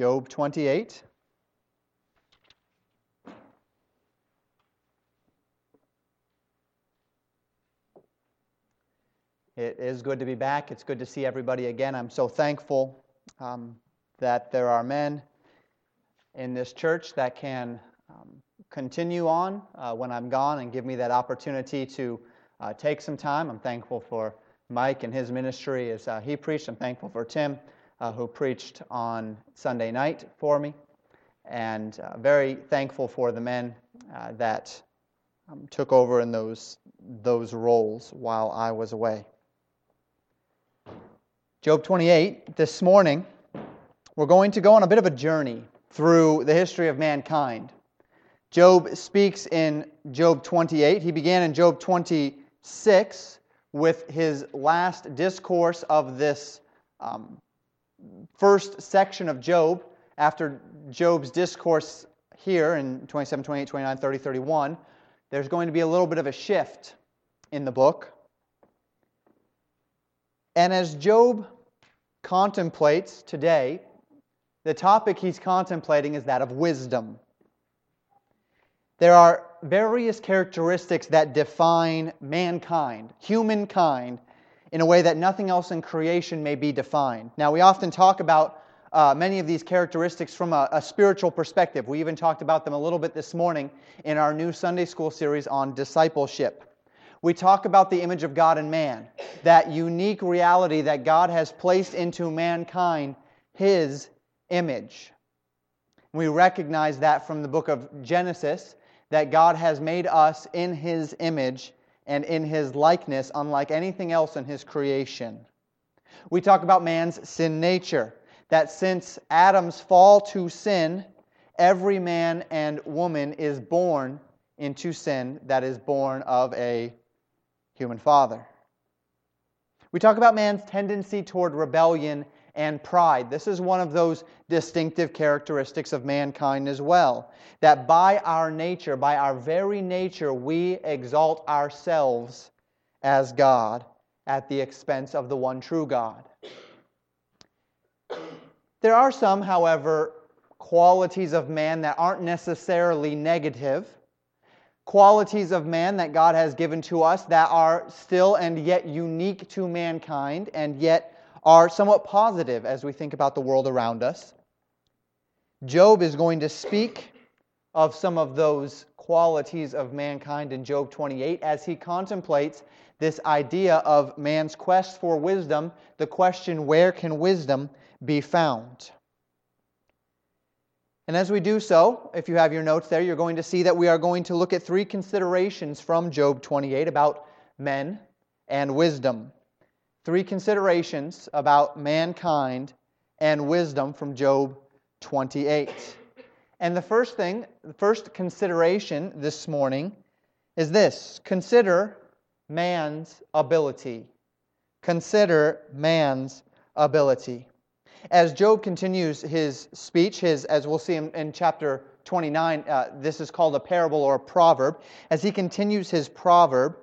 Job 28. It is good to be back. It's good to see everybody again. I'm so thankful um, that there are men in this church that can um, continue on uh, when I'm gone and give me that opportunity to uh, take some time. I'm thankful for Mike and his ministry as uh, he preached. I'm thankful for Tim, uh, who preached on Sunday night for me. And uh, very thankful for the men uh, that um, took over in those, those roles while I was away. Job 28, this morning, we're going to go on a bit of a journey through the history of mankind. Job speaks in Job 28. He began in Job 26 with his last discourse of this um, first section of Job. After Job's discourse here in 27, 28, 29, 30, 31, there's going to be a little bit of a shift in the book. And as Job contemplates today, the topic he's contemplating is that of wisdom. There are various characteristics that define mankind, humankind, in a way that nothing else in creation may be defined. Now, we often talk about uh, many of these characteristics from a, a spiritual perspective. We even talked about them a little bit this morning in our new Sunday school series on discipleship. We talk about the image of God in man, that unique reality that God has placed into mankind, His image. We recognize that from the book of Genesis, that God has made us in His image and in His likeness, unlike anything else in His creation. We talk about man's sin nature, that since Adam's fall to sin, every man and woman is born into sin that is born of a human father. We talk about man's tendency toward rebellion and pride. This is one of those distinctive characteristics of mankind as well. That by our nature, by our very nature, we exalt ourselves as God at the expense of the one true God. There are some, however, qualities of man that aren't necessarily negative qualities of man that God has given to us that are still and yet unique to mankind and yet are somewhat positive as we think about the world around us. Job is going to speak of some of those qualities of mankind in Job 28 as he contemplates this idea of man's quest for wisdom, the question, where can wisdom be found? And as we do so, if you have your notes there, you're going to see that we are going to look at three considerations from Job 28 about men and wisdom. Three considerations about mankind and wisdom from Job 28. And the first thing, the first consideration this morning is this consider man's ability. Consider man's ability. As Job continues his speech, his, as we'll see in, in chapter 29, uh, this is called a parable or a proverb. As he continues his proverb,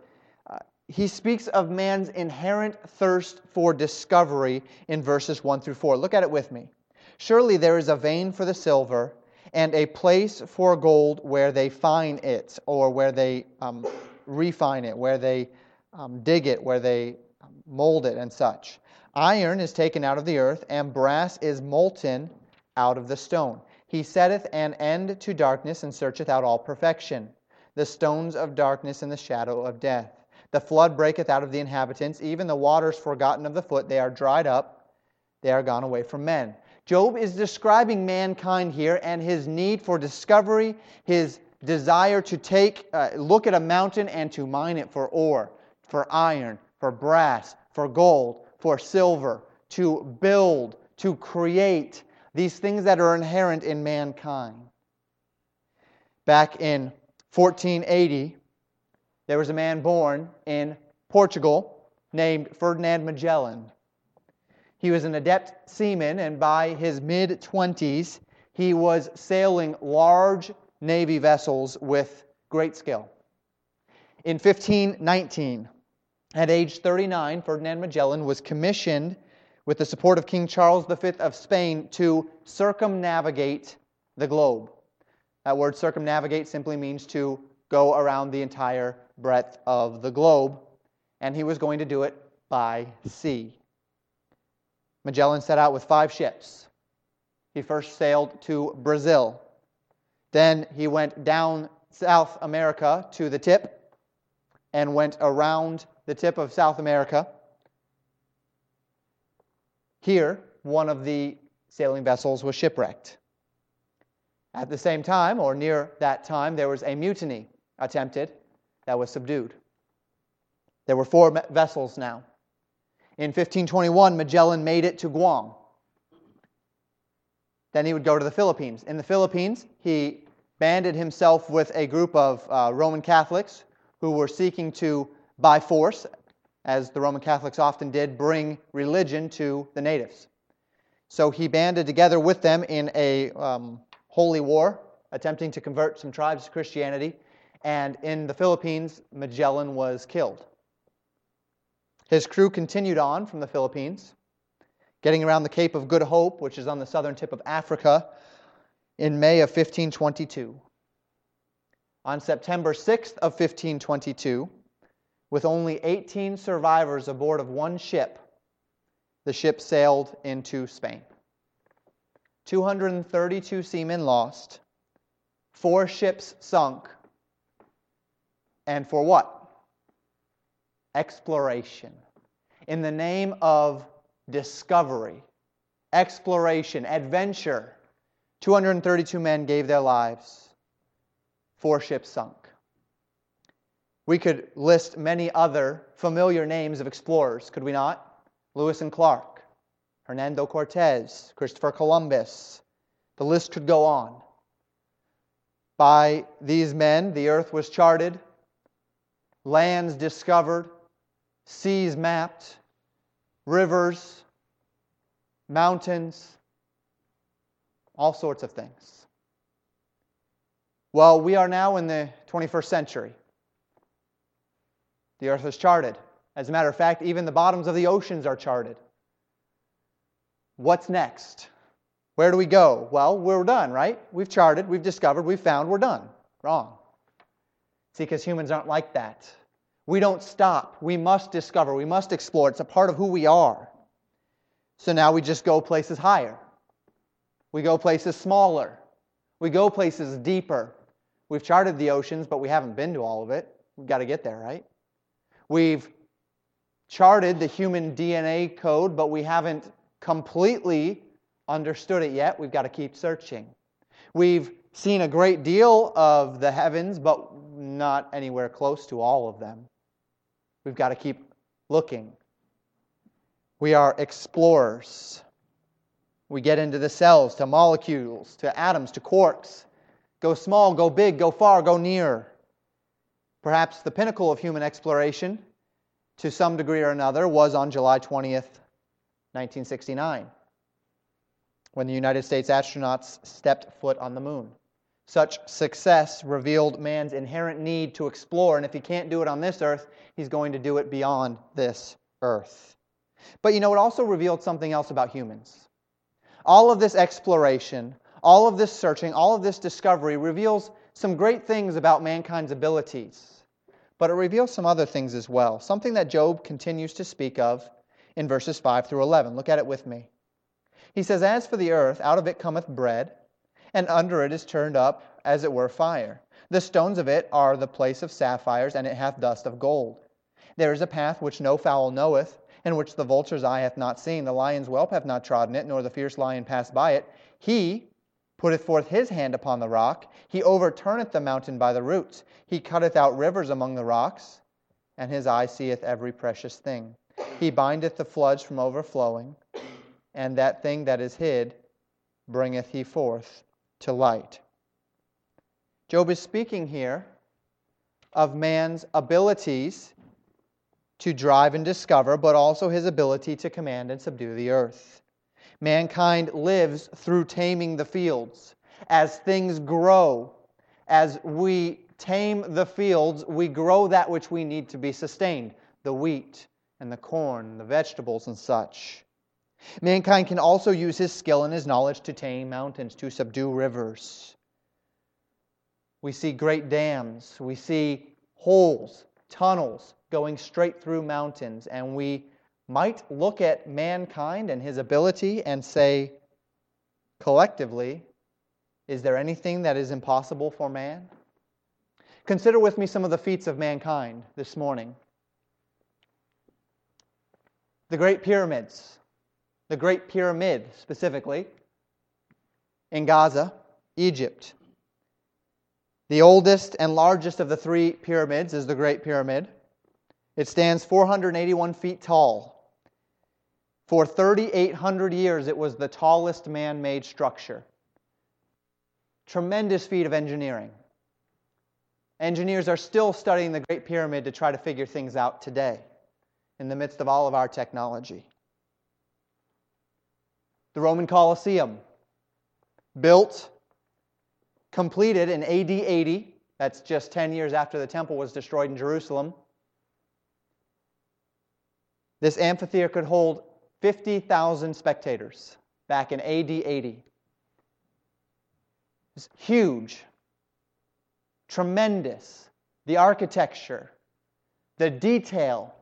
he speaks of man's inherent thirst for discovery in verses 1 through 4. Look at it with me. Surely there is a vein for the silver and a place for gold where they fine it, or where they um, refine it, where they um, dig it, where they um, mold it, and such. Iron is taken out of the earth, and brass is molten out of the stone. He setteth an end to darkness, and searcheth out all perfection. The stones of darkness and the shadow of death. The flood breaketh out of the inhabitants, even the waters forgotten of the foot. They are dried up, they are gone away from men. Job is describing mankind here and his need for discovery, his desire to take, uh, look at a mountain and to mine it for ore, for iron, for brass, for gold, for silver, to build, to create these things that are inherent in mankind. Back in 1480, there was a man born in Portugal named Ferdinand Magellan. He was an adept seaman, and by his mid 20s, he was sailing large navy vessels with great skill. In 1519, at age 39, Ferdinand Magellan was commissioned with the support of King Charles V of Spain, to circumnavigate the globe. That word circumnavigate simply means to go around the entire breadth of the globe, and he was going to do it by sea. Magellan set out with five ships. He first sailed to Brazil. Then he went down South America to the tip and went around the tip of South America. Here, one of the sailing vessels was shipwrecked. At the same time, or near that time, there was a mutiny attempted that was subdued. There were four vessels now. In 1521, Magellan made it to Guam. Then he would go to the Philippines. In the Philippines, he banded himself with a group of uh, Roman Catholics who were seeking to, by force, as the Roman Catholics often did, bring religion to the natives. So he banded together with them in a um, holy war, attempting to convert some tribes to Christianity. And in the Philippines, Magellan was killed. His crew continued on from the Philippines, getting around the Cape of Good Hope, which is on the southern tip of Africa, in May of 1522. On September 6th of 1522, with only 18 survivors aboard of one ship, the ship sailed into Spain. 232 seamen lost, four ships sunk, and for what? exploration. In the name of discovery, exploration, adventure, 232 men gave their lives. Four ships sunk. We could list many other familiar names of explorers, could we not? Lewis and Clark, Hernando Cortez, Christopher Columbus. The list could go on. By these men, the earth was charted, lands discovered, seas mapped, rivers, mountains, all sorts of things. Well, we are now in the 21st century. The earth is charted. As a matter of fact, even the bottoms of the oceans are charted. What's next? Where do we go? Well, we're done, right? We've charted, we've discovered, we've found, we're done. Wrong. See, because humans aren't like that. We don't stop. We must discover. We must explore. It's a part of who we are. So now we just go places higher. We go places smaller. We go places deeper. We've charted the oceans, but we haven't been to all of it. We've got to get there, right? We've charted the human DNA code, but we haven't completely understood it yet. We've got to keep searching. We've seen a great deal of the heavens, but not anywhere close to all of them. We've got to keep looking. We are explorers. We get into the cells, to molecules, to atoms, to quarks. Go small, go big, go far, go near. Perhaps the pinnacle of human exploration, to some degree or another, was on July 20th, 1969, when the United States astronauts stepped foot on the moon. Such success revealed man's inherent need to explore, and if he can't do it on this earth, he's going to do it beyond this earth. But you know, it also revealed something else about humans. All of this exploration, all of this searching, all of this discovery reveals some great things about mankind's abilities. But it reveals some other things as well, something that Job continues to speak of in verses 5 through 11. Look at it with me. He says, As for the earth, out of it cometh bread and under it is turned up as it were fire. The stones of it are the place of sapphires, and it hath dust of gold. There is a path which no fowl knoweth, and which the vulture's eye hath not seen. The lion's whelp hath not trodden it, nor the fierce lion passed by it. He putteth forth his hand upon the rock. He overturneth the mountain by the roots. He cutteth out rivers among the rocks, and his eye seeth every precious thing. He bindeth the floods from overflowing, and that thing that is hid bringeth he forth to light. Job is speaking here of man's abilities to drive and discover, but also his ability to command and subdue the earth. Mankind lives through taming the fields. As things grow, as we tame the fields, we grow that which we need to be sustained the wheat and the corn, and the vegetables and such. Mankind can also use his skill and his knowledge to tame mountains, to subdue rivers. We see great dams, we see holes, tunnels going straight through mountains, and we might look at mankind and his ability and say, collectively, is there anything that is impossible for man? Consider with me some of the feats of mankind this morning. The Great Pyramids, the Great Pyramid specifically, in Gaza, Egypt. The oldest and largest of the three pyramids is the Great Pyramid. It stands 481 feet tall. For 3,800 years, it was the tallest man made structure. Tremendous feat of engineering. Engineers are still studying the Great Pyramid to try to figure things out today in the midst of all of our technology. The Roman Colosseum, built completed in AD 80. That's just 10 years after the temple was destroyed in Jerusalem. This amphitheater could hold 50,000 spectators back in AD 80. It's huge, tremendous. The architecture, the detail,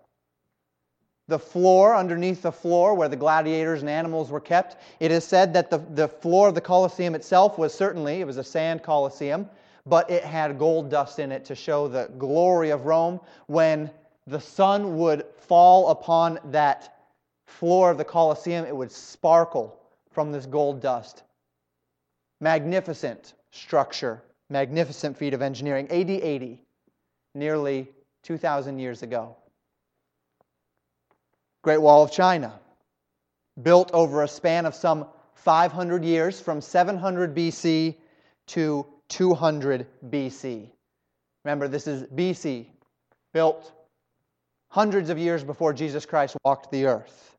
the floor, underneath the floor where the gladiators and animals were kept. It is said that the, the floor of the Colosseum itself was certainly, it was a sand Colosseum, but it had gold dust in it to show the glory of Rome. When the sun would fall upon that floor of the Colosseum, it would sparkle from this gold dust. Magnificent structure, magnificent feat of engineering. AD 80, nearly 2,000 years ago. Great Wall of China, built over a span of some 500 years from 700 BC to 200 BC. Remember, this is BC, built hundreds of years before Jesus Christ walked the earth.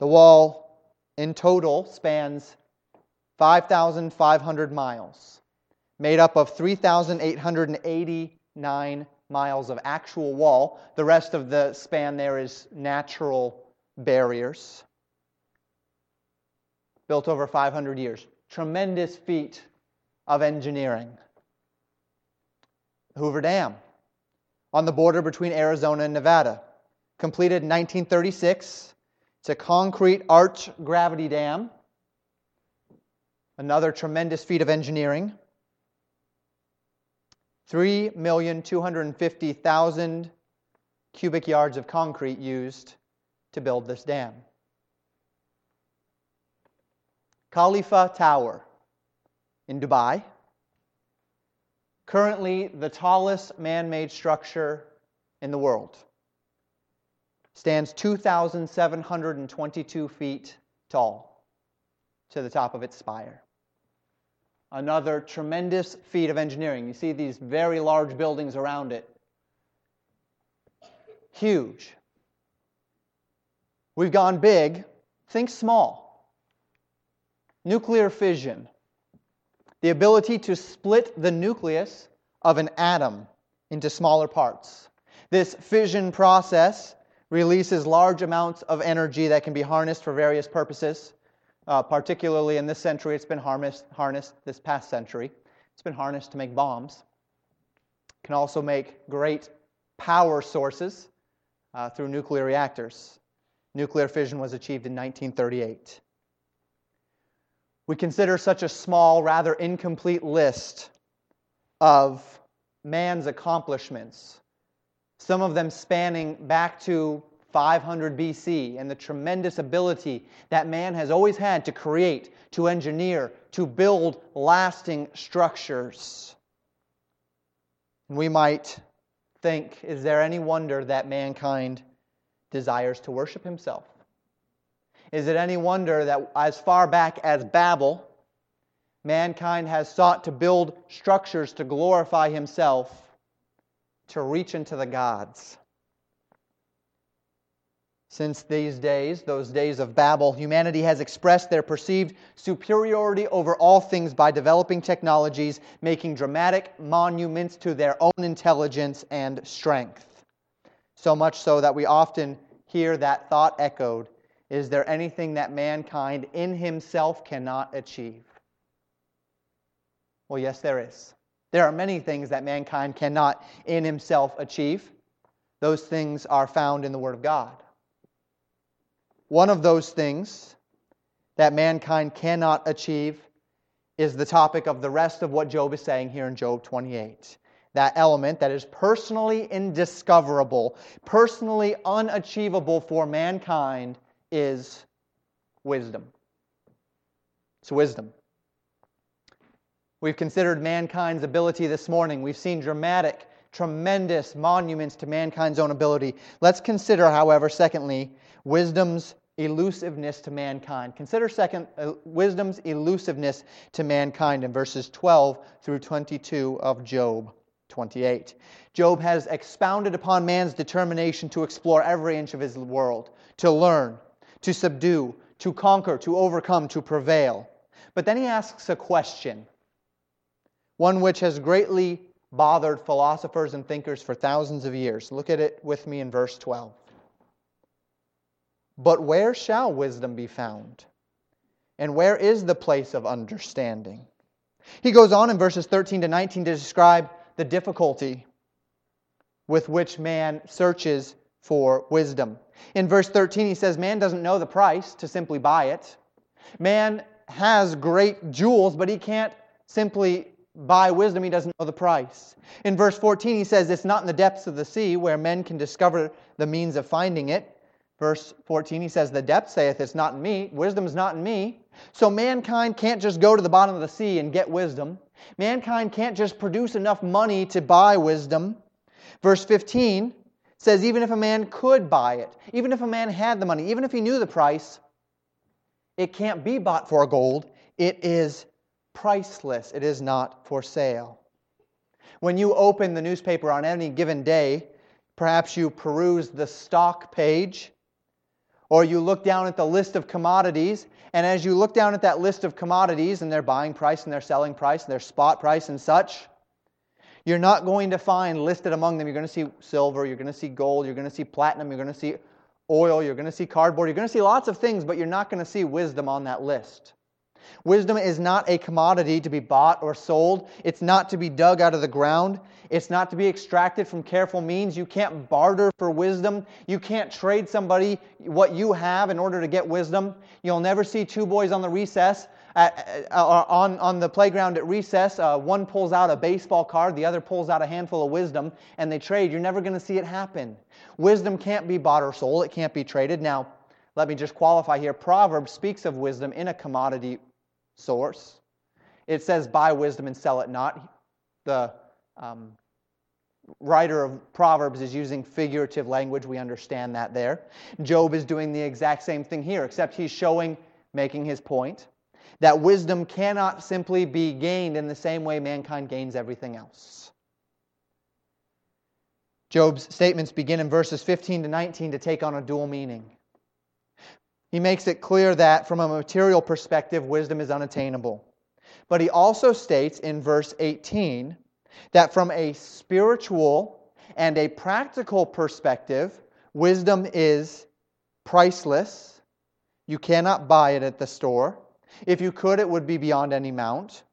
The wall in total spans 5,500 miles, made up of 3,889 miles of actual wall. The rest of the span there is natural barriers. Built over 500 years. Tremendous feat of engineering. Hoover Dam on the border between Arizona and Nevada. Completed in 1936. It's a concrete arch gravity dam. Another tremendous feat of engineering. 3,250,000 cubic yards of concrete used to build this dam. Khalifa Tower in Dubai, currently the tallest man made structure in the world, stands 2,722 feet tall to the top of its spire another tremendous feat of engineering. You see these very large buildings around it. Huge. We've gone big, think small. Nuclear fission. The ability to split the nucleus of an atom into smaller parts. This fission process releases large amounts of energy that can be harnessed for various purposes. Uh, particularly in this century, it's been harnessed, harnessed this past century. It's been harnessed to make bombs. It can also make great power sources uh, through nuclear reactors. Nuclear fission was achieved in 1938. We consider such a small, rather incomplete list of man's accomplishments, some of them spanning back to 500 BC and the tremendous ability that man has always had to create, to engineer, to build lasting structures. We might think, is there any wonder that mankind desires to worship himself? Is it any wonder that as far back as Babel, mankind has sought to build structures to glorify himself, to reach into the gods? Since these days, those days of Babel, humanity has expressed their perceived superiority over all things by developing technologies, making dramatic monuments to their own intelligence and strength. So much so that we often hear that thought echoed Is there anything that mankind in himself cannot achieve? Well, yes, there is. There are many things that mankind cannot in himself achieve. Those things are found in the Word of God. One of those things that mankind cannot achieve is the topic of the rest of what Job is saying here in Job 28. That element that is personally indiscoverable, personally unachievable for mankind is wisdom. It's wisdom. We've considered mankind's ability this morning. We've seen dramatic, tremendous monuments to mankind's own ability. Let's consider, however, secondly, wisdom's elusiveness to mankind. Consider second uh, wisdom's elusiveness to mankind in verses 12 through 22 of Job 28. Job has expounded upon man's determination to explore every inch of his world, to learn, to subdue, to conquer, to overcome, to prevail. But then he asks a question one which has greatly bothered philosophers and thinkers for thousands of years. Look at it with me in verse 12. But where shall wisdom be found? And where is the place of understanding? He goes on in verses 13 to 19 to describe the difficulty with which man searches for wisdom. In verse 13, he says, Man doesn't know the price to simply buy it. Man has great jewels, but he can't simply buy wisdom he doesn't know the price. In verse 14, he says, It's not in the depths of the sea where men can discover the means of finding it. Verse 14, he says, The depth saith, It's not in me. Wisdom is not in me. So mankind can't just go to the bottom of the sea and get wisdom. Mankind can't just produce enough money to buy wisdom. Verse 15 says, Even if a man could buy it, even if a man had the money, even if he knew the price, it can't be bought for gold. It is priceless, it is not for sale. When you open the newspaper on any given day, perhaps you peruse the stock page, or you look down at the list of commodities, and as you look down at that list of commodities and their buying price and their selling price and their spot price and such, you're not going to find listed among them, you're going to see silver, you're going to see gold, you're going to see platinum, you're going to see oil, you're going to see cardboard, you're going to see lots of things, but you're not going to see wisdom on that list. Wisdom is not a commodity to be bought or sold. It's not to be dug out of the ground. It's not to be extracted from careful means. You can't barter for wisdom. You can't trade somebody what you have in order to get wisdom. You'll never see two boys on the recess. At, uh, on, on the playground at recess, uh, one pulls out a baseball card, the other pulls out a handful of wisdom, and they trade. You're never going to see it happen. Wisdom can't be bought or sold, it can't be traded. Now, let me just qualify here. Proverbs speaks of wisdom in a commodity source. It says, buy wisdom and sell it not. The um, writer of Proverbs is using figurative language. We understand that there. Job is doing the exact same thing here, except he's showing, making his point, that wisdom cannot simply be gained in the same way mankind gains everything else. Job's statements begin in verses 15 to 19 to take on a dual meaning. He makes it clear that from a material perspective, wisdom is unattainable. But he also states in verse 18 that from a spiritual and a practical perspective, wisdom is priceless. You cannot buy it at the store. If you could, it would be beyond any amount.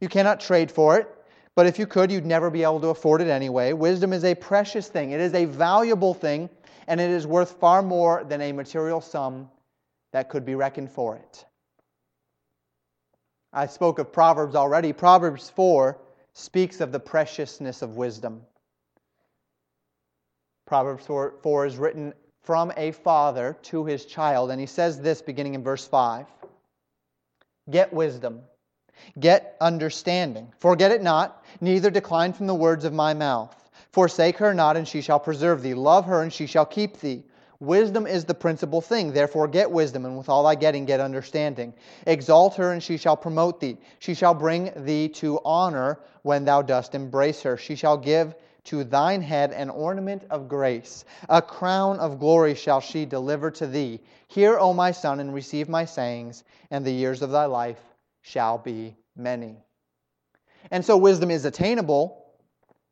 You cannot trade for it, but if you could, you'd never be able to afford it anyway. Wisdom is a precious thing, it is a valuable thing, and it is worth far more than a material sum that could be reckoned for it. I spoke of Proverbs already. Proverbs 4 speaks of the preciousness of wisdom. Proverbs 4, 4 is written from a father to his child, and he says this beginning in verse 5 Get wisdom, get understanding. Forget it not, neither decline from the words of my mouth. Forsake her not, and she shall preserve thee. Love her, and she shall keep thee. Wisdom is the principal thing. Therefore, get wisdom, and with all thy getting, get understanding. Exalt her, and she shall promote thee. She shall bring thee to honor when thou dost embrace her. She shall give to thine head an ornament of grace. A crown of glory shall she deliver to thee. Hear, O my son, and receive my sayings, and the years of thy life shall be many. And so, wisdom is attainable,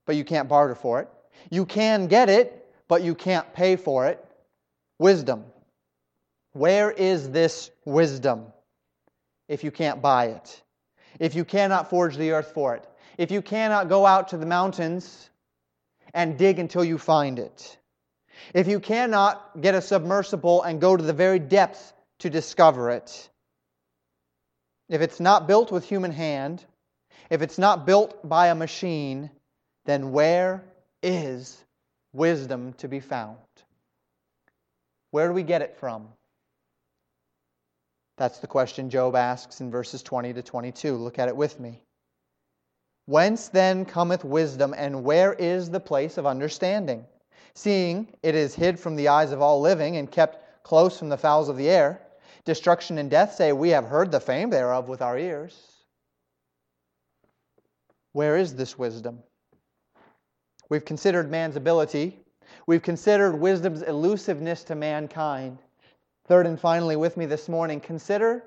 but you can't barter for it. You can get it, but you can't pay for it wisdom. Where is this wisdom if you can't buy it? If you cannot forge the earth for it? If you cannot go out to the mountains and dig until you find it? If you cannot get a submersible and go to the very depths to discover it? If it's not built with human hand, if it's not built by a machine, then where is wisdom to be found? Where do we get it from? That's the question Job asks in verses 20 to 22. Look at it with me. Whence then cometh wisdom, and where is the place of understanding? Seeing it is hid from the eyes of all living, and kept close from the fowls of the air. Destruction and death say, We have heard the fame thereof with our ears. Where is this wisdom? We've considered man's ability. We've considered wisdom's elusiveness to mankind. Third and finally, with me this morning, consider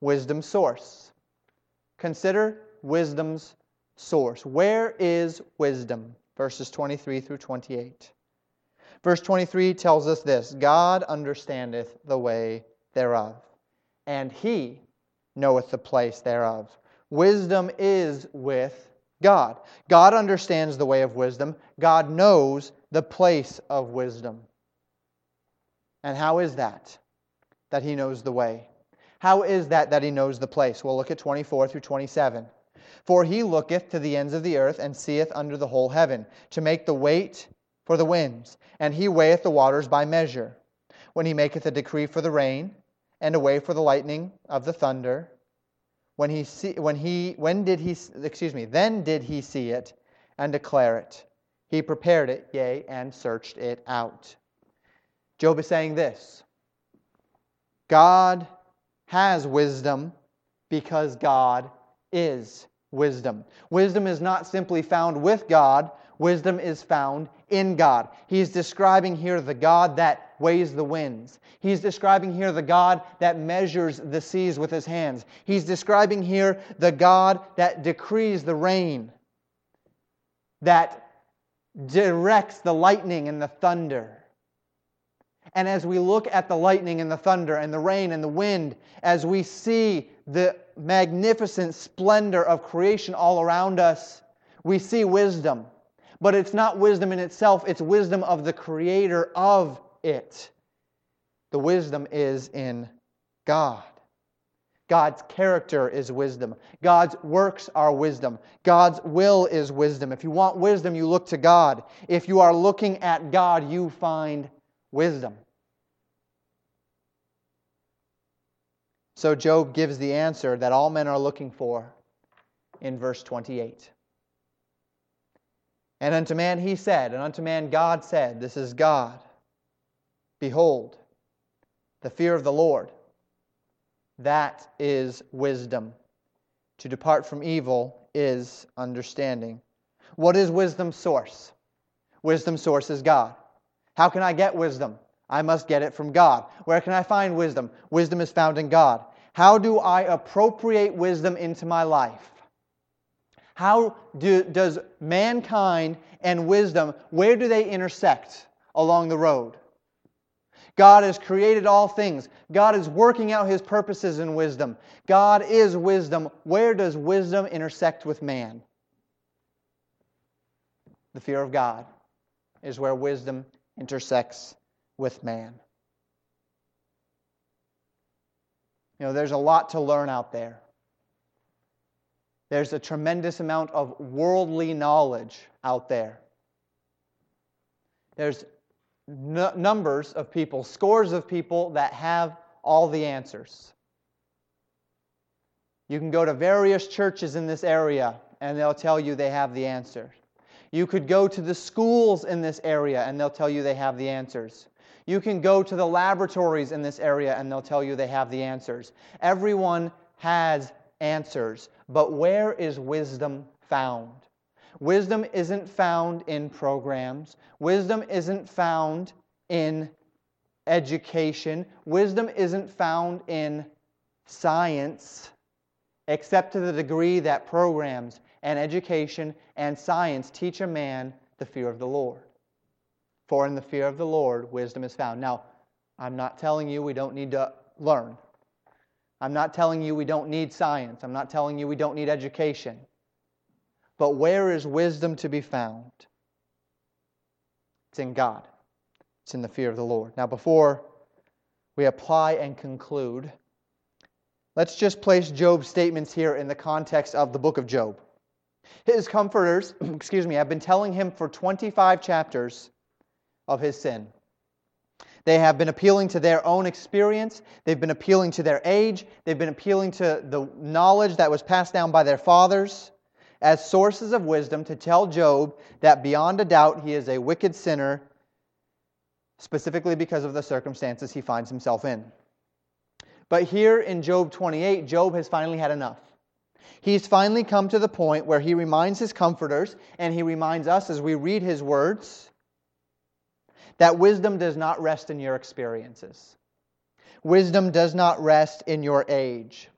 wisdom's source. Consider wisdom's source. Where is wisdom? Verses 23 through 28. Verse 23 tells us this God understandeth the way thereof, and he knoweth the place thereof. Wisdom is with God. God understands the way of wisdom, God knows the place of wisdom. And how is that? That he knows the way. How is that that he knows the place? Well, look at 24 through 27. For he looketh to the ends of the earth and seeth under the whole heaven, to make the weight for the winds, and he weigheth the waters by measure. When he maketh a decree for the rain, and a way for the lightning of the thunder, when he see, when he when did he excuse me then did he see it and declare it he prepared it yea and searched it out Job is saying this God has wisdom because God is wisdom. Wisdom is not simply found with God, wisdom is found in God. He's describing here the God that weighs the winds. He's describing here the God that measures the seas with his hands. He's describing here the God that decrees the rain, that directs the lightning and the thunder. And as we look at the lightning and the thunder and the rain and the wind, as we see the magnificent splendor of creation all around us, we see wisdom. But it's not wisdom in itself, it's wisdom of the creator of it. The wisdom is in God. God's character is wisdom. God's works are wisdom. God's will is wisdom. If you want wisdom, you look to God. If you are looking at God, you find wisdom. So Job gives the answer that all men are looking for in verse 28. And unto man he said, and unto man God said, This is God. Behold, the fear of the Lord, that is wisdom. To depart from evil is understanding. What is wisdom's source? Wisdom's source is God. How can I get wisdom? I must get it from God. Where can I find wisdom? Wisdom is found in God. How do I appropriate wisdom into my life? How do, does mankind and wisdom, where do they intersect along the road? God has created all things. God is working out his purposes in wisdom. God is wisdom. Where does wisdom intersect with man? The fear of God is where wisdom intersects with man. You know, there's a lot to learn out there. There's a tremendous amount of worldly knowledge out there. There's n- numbers of people, scores of people that have all the answers. You can go to various churches in this area and they'll tell you they have the answers. You could go to the schools in this area and they'll tell you they have the answers. You can go to the laboratories in this area and they'll tell you they have the answers. Everyone has answers. But where is wisdom found? Wisdom isn't found in programs. Wisdom isn't found in education. Wisdom isn't found in science, except to the degree that programs and education and science teach a man the fear of the Lord. For in the fear of the Lord, wisdom is found. Now, I'm not telling you we don't need to learn. I'm not telling you we don't need science. I'm not telling you we don't need education. But where is wisdom to be found? It's in God, it's in the fear of the Lord. Now, before we apply and conclude, let's just place Job's statements here in the context of the book of Job. His comforters, excuse me, have been telling him for 25 chapters of his sin. They have been appealing to their own experience. They've been appealing to their age. They've been appealing to the knowledge that was passed down by their fathers as sources of wisdom to tell Job that beyond a doubt he is a wicked sinner, specifically because of the circumstances he finds himself in. But here in Job 28, Job has finally had enough. He's finally come to the point where he reminds his comforters, and he reminds us as we read his words, that wisdom does not rest in your experiences. Wisdom does not rest in your age.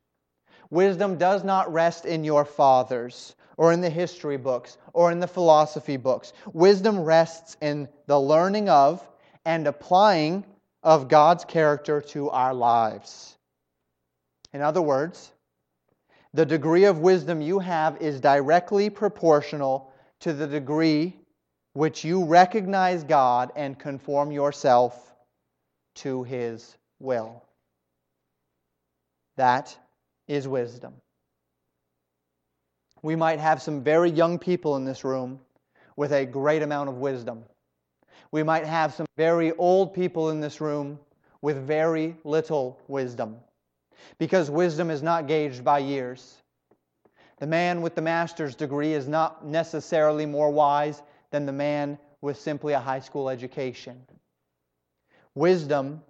Wisdom does not rest in your fathers or in the history books or in the philosophy books. Wisdom rests in the learning of and applying of God's character to our lives. In other words, the degree of wisdom you have is directly proportional to the degree which you recognize God and conform yourself to His will. That is wisdom. We might have some very young people in this room with a great amount of wisdom. We might have some very old people in this room with very little wisdom. Because wisdom is not gauged by years. The man with the master's degree is not necessarily more wise than the man with simply a high school education. Wisdom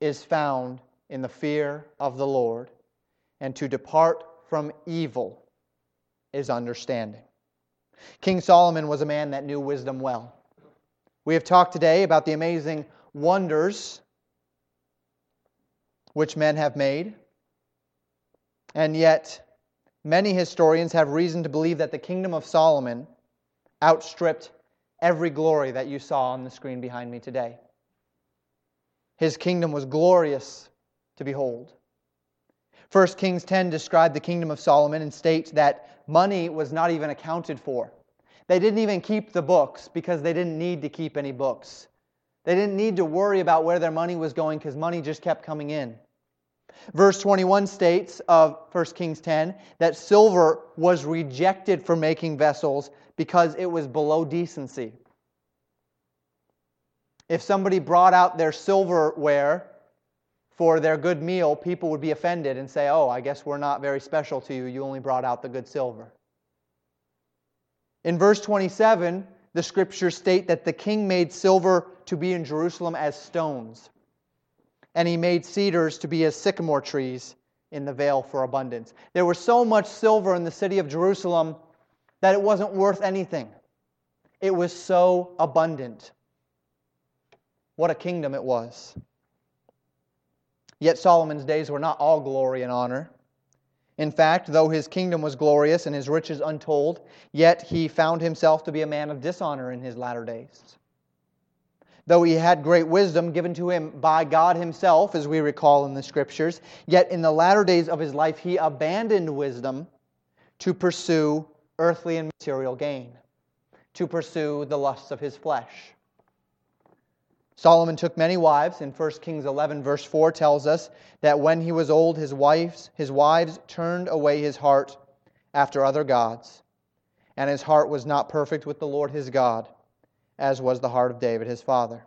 is found in the fear of the Lord, and to depart from evil is understanding. King Solomon was a man that knew wisdom well. We have talked today about the amazing wonders which men have made, and yet many historians have reason to believe that the kingdom of Solomon outstripped every glory that you saw on the screen behind me today. His kingdom was glorious to behold. 1 Kings 10 described the kingdom of Solomon and states that money was not even accounted for. They didn't even keep the books because they didn't need to keep any books. They didn't need to worry about where their money was going because money just kept coming in. Verse 21 states of 1 Kings 10 that silver was rejected for making vessels because it was below decency. If somebody brought out their silverware for their good meal, people would be offended and say, Oh, I guess we're not very special to you. You only brought out the good silver. In verse 27, the scriptures state that the king made silver to be in Jerusalem as stones and he made cedars to be as sycamore trees in the vale for abundance. There was so much silver in the city of Jerusalem that it wasn't worth anything. It was so abundant. What a kingdom it was. Yet Solomon's days were not all glory and honor. In fact, though his kingdom was glorious and his riches untold, yet he found himself to be a man of dishonor in his latter days. Though he had great wisdom given to him by God himself, as we recall in the scriptures, yet in the latter days of his life he abandoned wisdom to pursue earthly and material gain, to pursue the lusts of his flesh. Solomon took many wives, and 1 Kings 11, verse 4 tells us that when he was old, his wives, his wives turned away his heart after other gods, and his heart was not perfect with the Lord his God as was the heart of David, his father.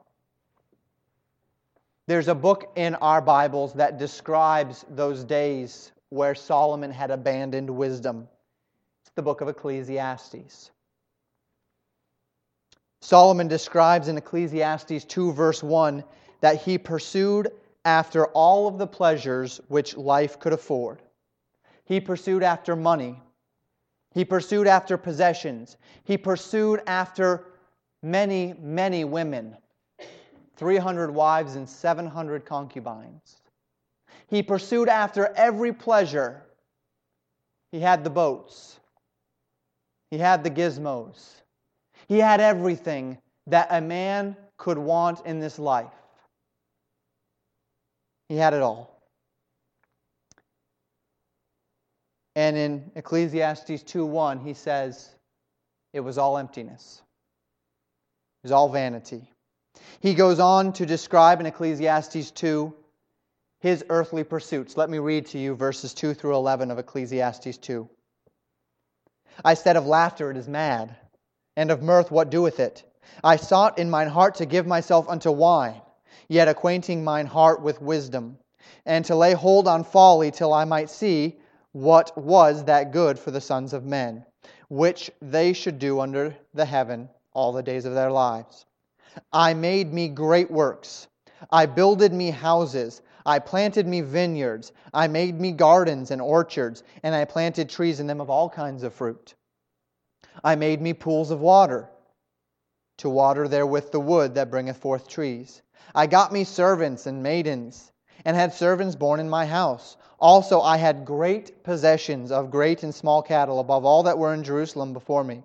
There's a book in our Bibles that describes those days where Solomon had abandoned wisdom. It's the book of Ecclesiastes. Solomon describes in Ecclesiastes 2, verse 1, that he pursued after all of the pleasures which life could afford. He pursued after money. He pursued after possessions. He pursued after many, many women 300 wives and 700 concubines. He pursued after every pleasure. He had the boats, he had the gizmos, he had everything that a man could want in this life. He had it all. And in Ecclesiastes 2:1 he says it was all emptiness. It was all vanity. He goes on to describe in Ecclesiastes 2 his earthly pursuits. Let me read to you verses 2 through 11 of Ecclesiastes 2. I said of laughter, it is mad, and of mirth, what doeth it? I sought in mine heart to give myself unto wine, yet acquainting mine heart with wisdom, and to lay hold on folly till I might see what was that good for the sons of men, which they should do under the heaven all the days of their lives. I made me great works. I builded me houses. I planted me vineyards. I made me gardens and orchards, and I planted trees in them of all kinds of fruit. I made me pools of water, to water therewith the wood that bringeth forth trees. I got me servants and maidens, and had servants born in my house. Also, I had great possessions of great and small cattle above all that were in Jerusalem before me.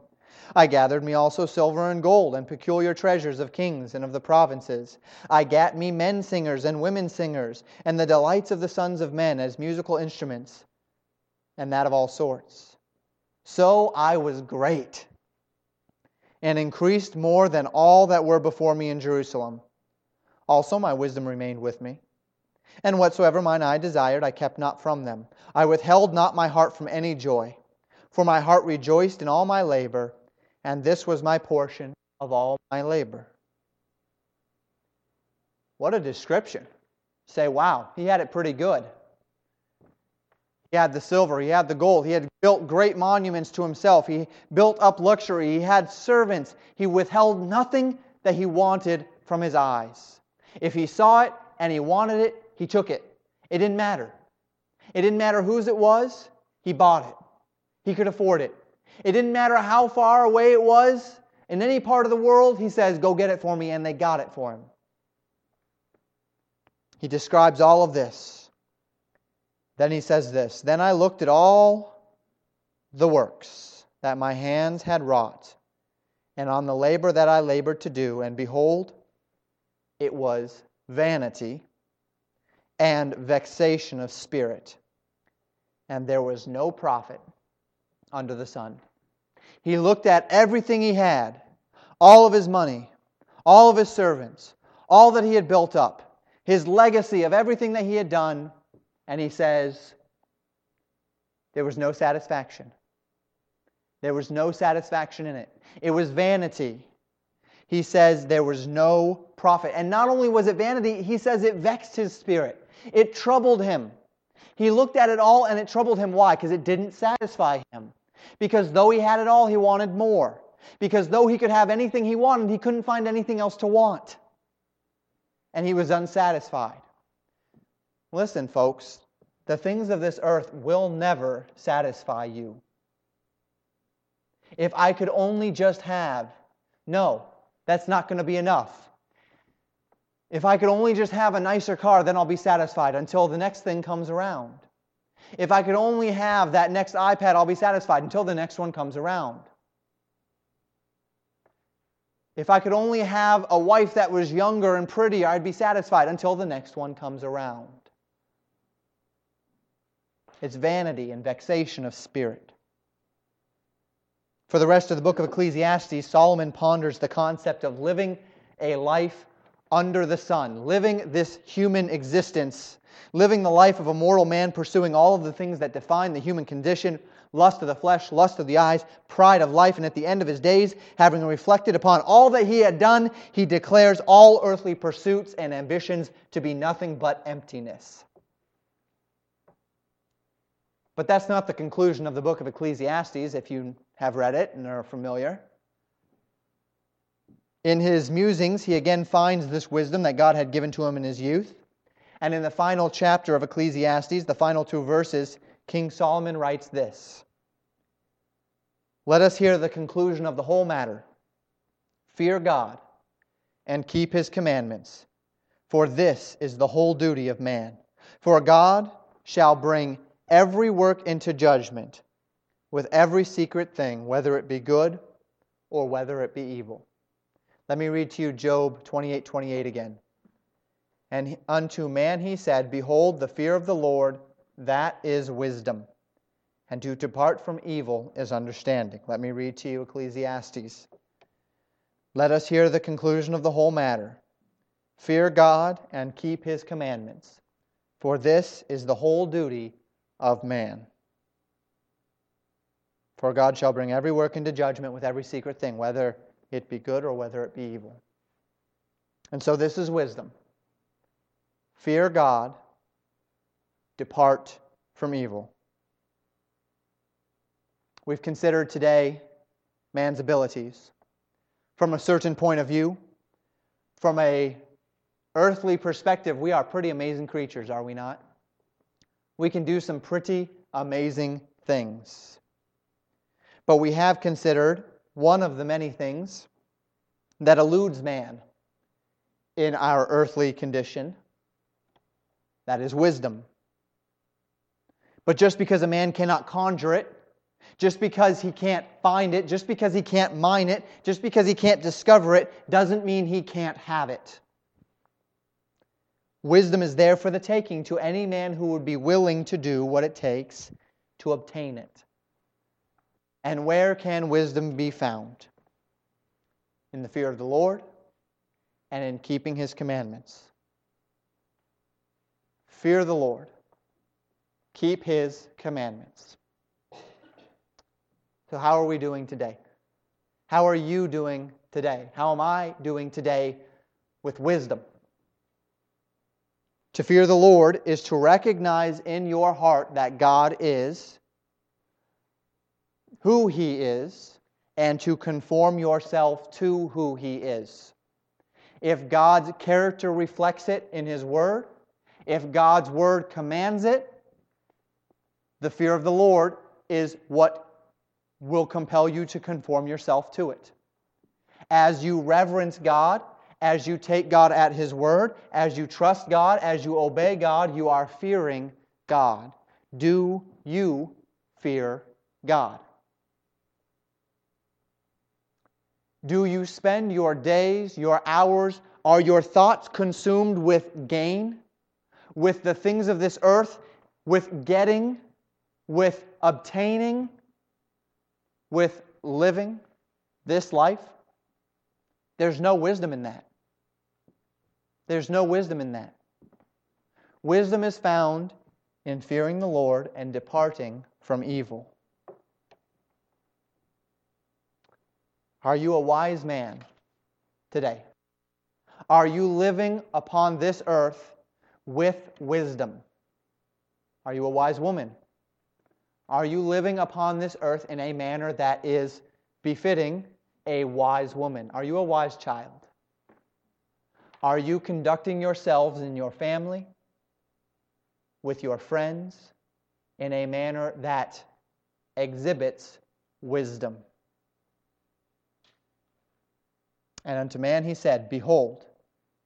I gathered me also silver and gold, and peculiar treasures of kings and of the provinces. I gat me men singers and women singers, and the delights of the sons of men as musical instruments, and that of all sorts. So I was great, and increased more than all that were before me in Jerusalem. Also my wisdom remained with me. And whatsoever mine eye desired, I kept not from them. I withheld not my heart from any joy. For my heart rejoiced in all my labor, and this was my portion of all my labor. What a description. Say, wow, he had it pretty good. He had the silver, he had the gold, he had built great monuments to himself, he built up luxury, he had servants, he withheld nothing that he wanted from his eyes. If he saw it and he wanted it, he took it. It didn't matter. It didn't matter whose it was, he bought it. He could afford it. It didn't matter how far away it was. In any part of the world, he says, Go get it for me, and they got it for him. He describes all of this. Then he says this Then I looked at all the works that my hands had wrought, and on the labor that I labored to do, and behold, it was vanity and vexation of spirit, and there was no profit under the sun. He looked at everything he had, all of his money, all of his servants, all that he had built up, his legacy of everything that he had done, and he says, There was no satisfaction. There was no satisfaction in it. It was vanity. He says there was no profit. And not only was it vanity, he says it vexed his spirit. It troubled him. He looked at it all and it troubled him. Why? Because it didn't satisfy him. Because though he had it all, he wanted more. Because though he could have anything he wanted, he couldn't find anything else to want. And he was unsatisfied. Listen, folks, the things of this earth will never satisfy you. If I could only just have, no, that's not going to be enough. If I could only just have a nicer car, then I'll be satisfied until the next thing comes around. If I could only have that next iPad, I'll be satisfied until the next one comes around. If I could only have a wife that was younger and prettier, I'd be satisfied until the next one comes around. It's vanity and vexation of spirit. For the rest of the book of Ecclesiastes, Solomon ponders the concept of living a life under the sun, living this human existence, living the life of a mortal man, pursuing all of the things that define the human condition lust of the flesh, lust of the eyes, pride of life, and at the end of his days, having reflected upon all that he had done, he declares all earthly pursuits and ambitions to be nothing but emptiness. But that's not the conclusion of the book of Ecclesiastes, if you have read it and are familiar. In his musings, he again finds this wisdom that God had given to him in his youth. And in the final chapter of Ecclesiastes, the final two verses, King Solomon writes this Let us hear the conclusion of the whole matter. Fear God and keep his commandments, for this is the whole duty of man. For God shall bring every work into judgment with every secret thing, whether it be good or whether it be evil. Let me read to you Job 28 28 again. And unto man he said, Behold, the fear of the Lord, that is wisdom. And to depart from evil is understanding. Let me read to you Ecclesiastes. Let us hear the conclusion of the whole matter. Fear God and keep his commandments, for this is the whole duty of man. For God shall bring every work into judgment with every secret thing, whether it be good or whether it be evil. And so this is wisdom. Fear God, depart from evil. We've considered today man's abilities from a certain point of view. From a earthly perspective, we are pretty amazing creatures, are we not? We can do some pretty amazing things. But we have considered one of the many things that eludes man in our earthly condition, that is wisdom. But just because a man cannot conjure it, just because he can't find it, just because he can't mine it, just because he can't discover it, doesn't mean he can't have it. Wisdom is there for the taking to any man who would be willing to do what it takes to obtain it. And where can wisdom be found? In the fear of the Lord and in keeping his commandments. Fear the Lord. Keep his commandments. So, how are we doing today? How are you doing today? How am I doing today with wisdom? To fear the Lord is to recognize in your heart that God is, who He is, and to conform yourself to who He is. If God's character reflects it in His Word, if God's word commands it, the fear of the Lord is what will compel you to conform yourself to it. As you reverence God, as you take God at His word, as you trust God, as you obey God, you are fearing God. Do you fear God? Do you spend your days, your hours, are your thoughts consumed with gain? with the things of this earth, with getting, with obtaining, with living this life? There's no wisdom in that. There's no wisdom in that. Wisdom is found in fearing the Lord and departing from evil. Are you a wise man today? Are you living upon this earth with wisdom? Are you a wise woman? Are you living upon this earth in a manner that is befitting a wise woman? Are you a wise child? Are you conducting yourselves in your family, with your friends, in a manner that exhibits wisdom? And unto man he said, Behold,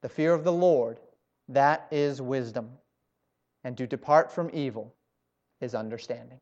the fear of the Lord that is wisdom. And to depart from evil is understanding.